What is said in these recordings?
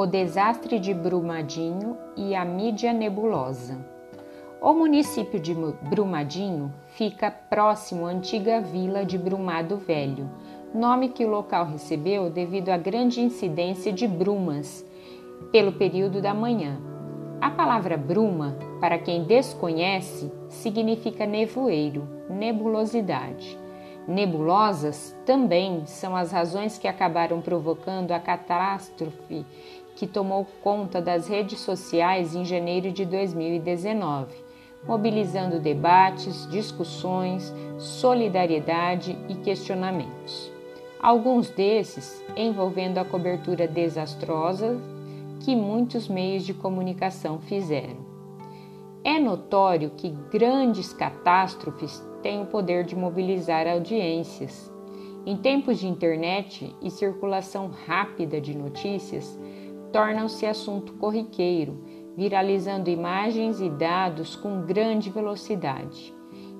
o desastre de Brumadinho e a mídia nebulosa. O município de Brumadinho fica próximo à antiga vila de Brumado Velho, nome que o local recebeu devido à grande incidência de brumas pelo período da manhã. A palavra bruma, para quem desconhece, significa nevoeiro, nebulosidade. Nebulosas também são as razões que acabaram provocando a catástrofe que tomou conta das redes sociais em janeiro de 2019, mobilizando debates, discussões, solidariedade e questionamentos. Alguns desses envolvendo a cobertura desastrosa que muitos meios de comunicação fizeram. É notório que grandes catástrofes têm o poder de mobilizar audiências. Em tempos de internet e circulação rápida de notícias, tornam-se assunto corriqueiro, viralizando imagens e dados com grande velocidade.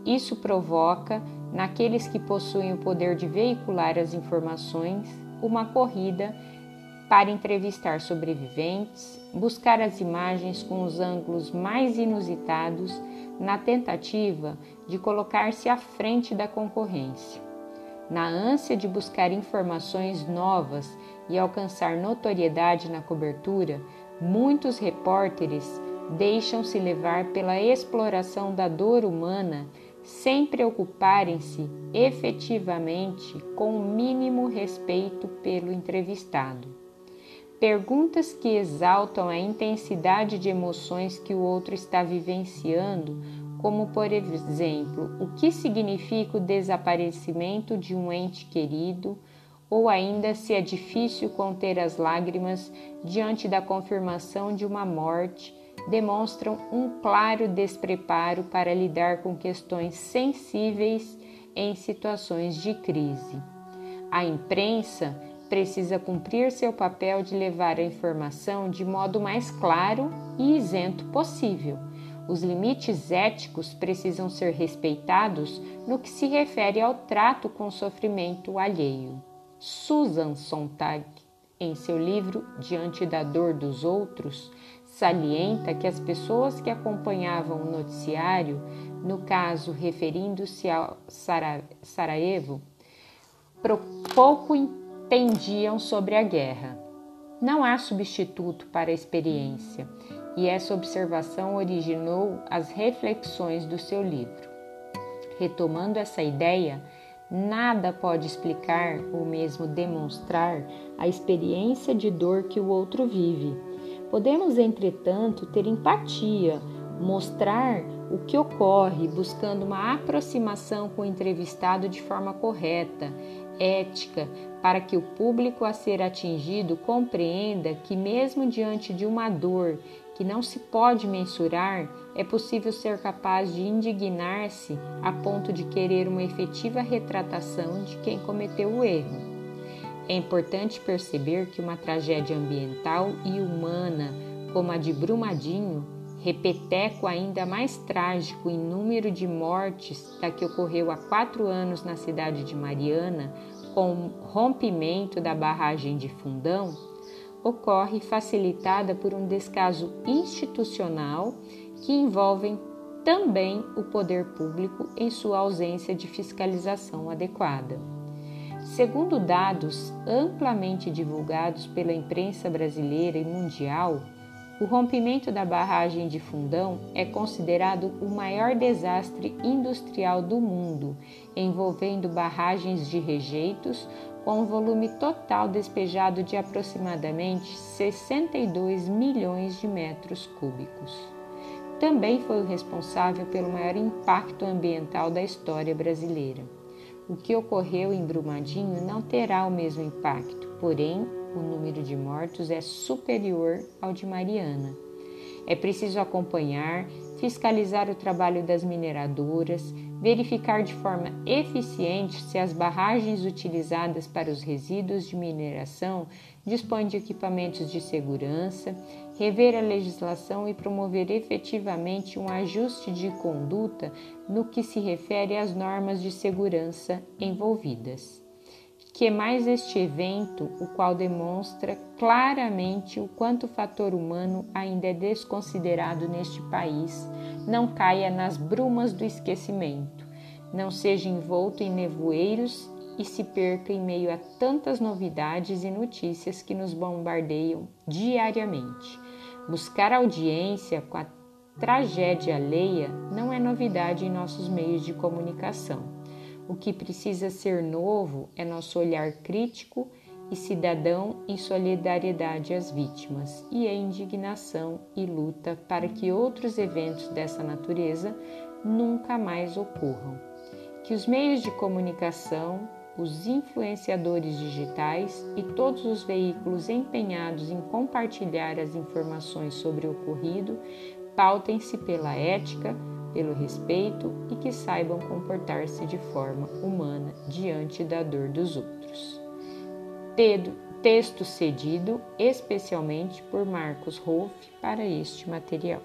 Isso provoca, naqueles que possuem o poder de veicular as informações, uma corrida para entrevistar sobreviventes, buscar as imagens com os ângulos mais inusitados, na tentativa de colocar-se à frente da concorrência. Na ânsia de buscar informações novas e alcançar notoriedade na cobertura, muitos repórteres deixam-se levar pela exploração da dor humana sem preocuparem-se efetivamente com o mínimo respeito pelo entrevistado. Perguntas que exaltam a intensidade de emoções que o outro está vivenciando, como por exemplo, o que significa o desaparecimento de um ente querido, ou ainda se é difícil conter as lágrimas diante da confirmação de uma morte, demonstram um claro despreparo para lidar com questões sensíveis em situações de crise. A imprensa precisa cumprir seu papel de levar a informação de modo mais claro e isento possível. Os limites éticos precisam ser respeitados no que se refere ao trato com sofrimento alheio. Susan Sontag, em seu livro Diante da Dor dos Outros, salienta que as pessoas que acompanhavam o noticiário, no caso referindo-se ao Sarajevo, pouco pendiam sobre a guerra. Não há substituto para a experiência, e essa observação originou as reflexões do seu livro. Retomando essa ideia, nada pode explicar ou mesmo demonstrar a experiência de dor que o outro vive. Podemos, entretanto, ter empatia, mostrar o que ocorre, buscando uma aproximação com o entrevistado de forma correta, ética, para que o público a ser atingido compreenda que, mesmo diante de uma dor que não se pode mensurar, é possível ser capaz de indignar-se a ponto de querer uma efetiva retratação de quem cometeu o erro. É importante perceber que uma tragédia ambiental e humana como a de Brumadinho, repeteco ainda mais trágico em número de mortes da que ocorreu há quatro anos na cidade de Mariana, com o rompimento da barragem de Fundão ocorre facilitada por um descaso institucional que envolve também o poder público em sua ausência de fiscalização adequada. Segundo dados amplamente divulgados pela imprensa brasileira e mundial, o rompimento da barragem de Fundão é considerado o maior desastre industrial do mundo, envolvendo barragens de rejeitos com um volume total despejado de aproximadamente 62 milhões de metros cúbicos. Também foi o responsável pelo maior impacto ambiental da história brasileira. O que ocorreu em Brumadinho não terá o mesmo impacto, porém o número de mortos é superior ao de Mariana. É preciso acompanhar, fiscalizar o trabalho das mineradoras, verificar de forma eficiente se as barragens utilizadas para os resíduos de mineração dispõem de equipamentos de segurança, rever a legislação e promover efetivamente um ajuste de conduta no que se refere às normas de segurança envolvidas. Que mais este evento, o qual demonstra claramente o quanto o fator humano ainda é desconsiderado neste país, não caia nas brumas do esquecimento, não seja envolto em nevoeiros e se perca em meio a tantas novidades e notícias que nos bombardeiam diariamente. Buscar audiência com a tragédia alheia não é novidade em nossos meios de comunicação o que precisa ser novo é nosso olhar crítico e cidadão em solidariedade às vítimas e a indignação e luta para que outros eventos dessa natureza nunca mais ocorram. Que os meios de comunicação, os influenciadores digitais e todos os veículos empenhados em compartilhar as informações sobre o ocorrido pautem-se pela ética, pelo respeito e que saibam comportar-se de forma humana diante da dor dos outros. Texto cedido especialmente por Marcos Rolf para este material.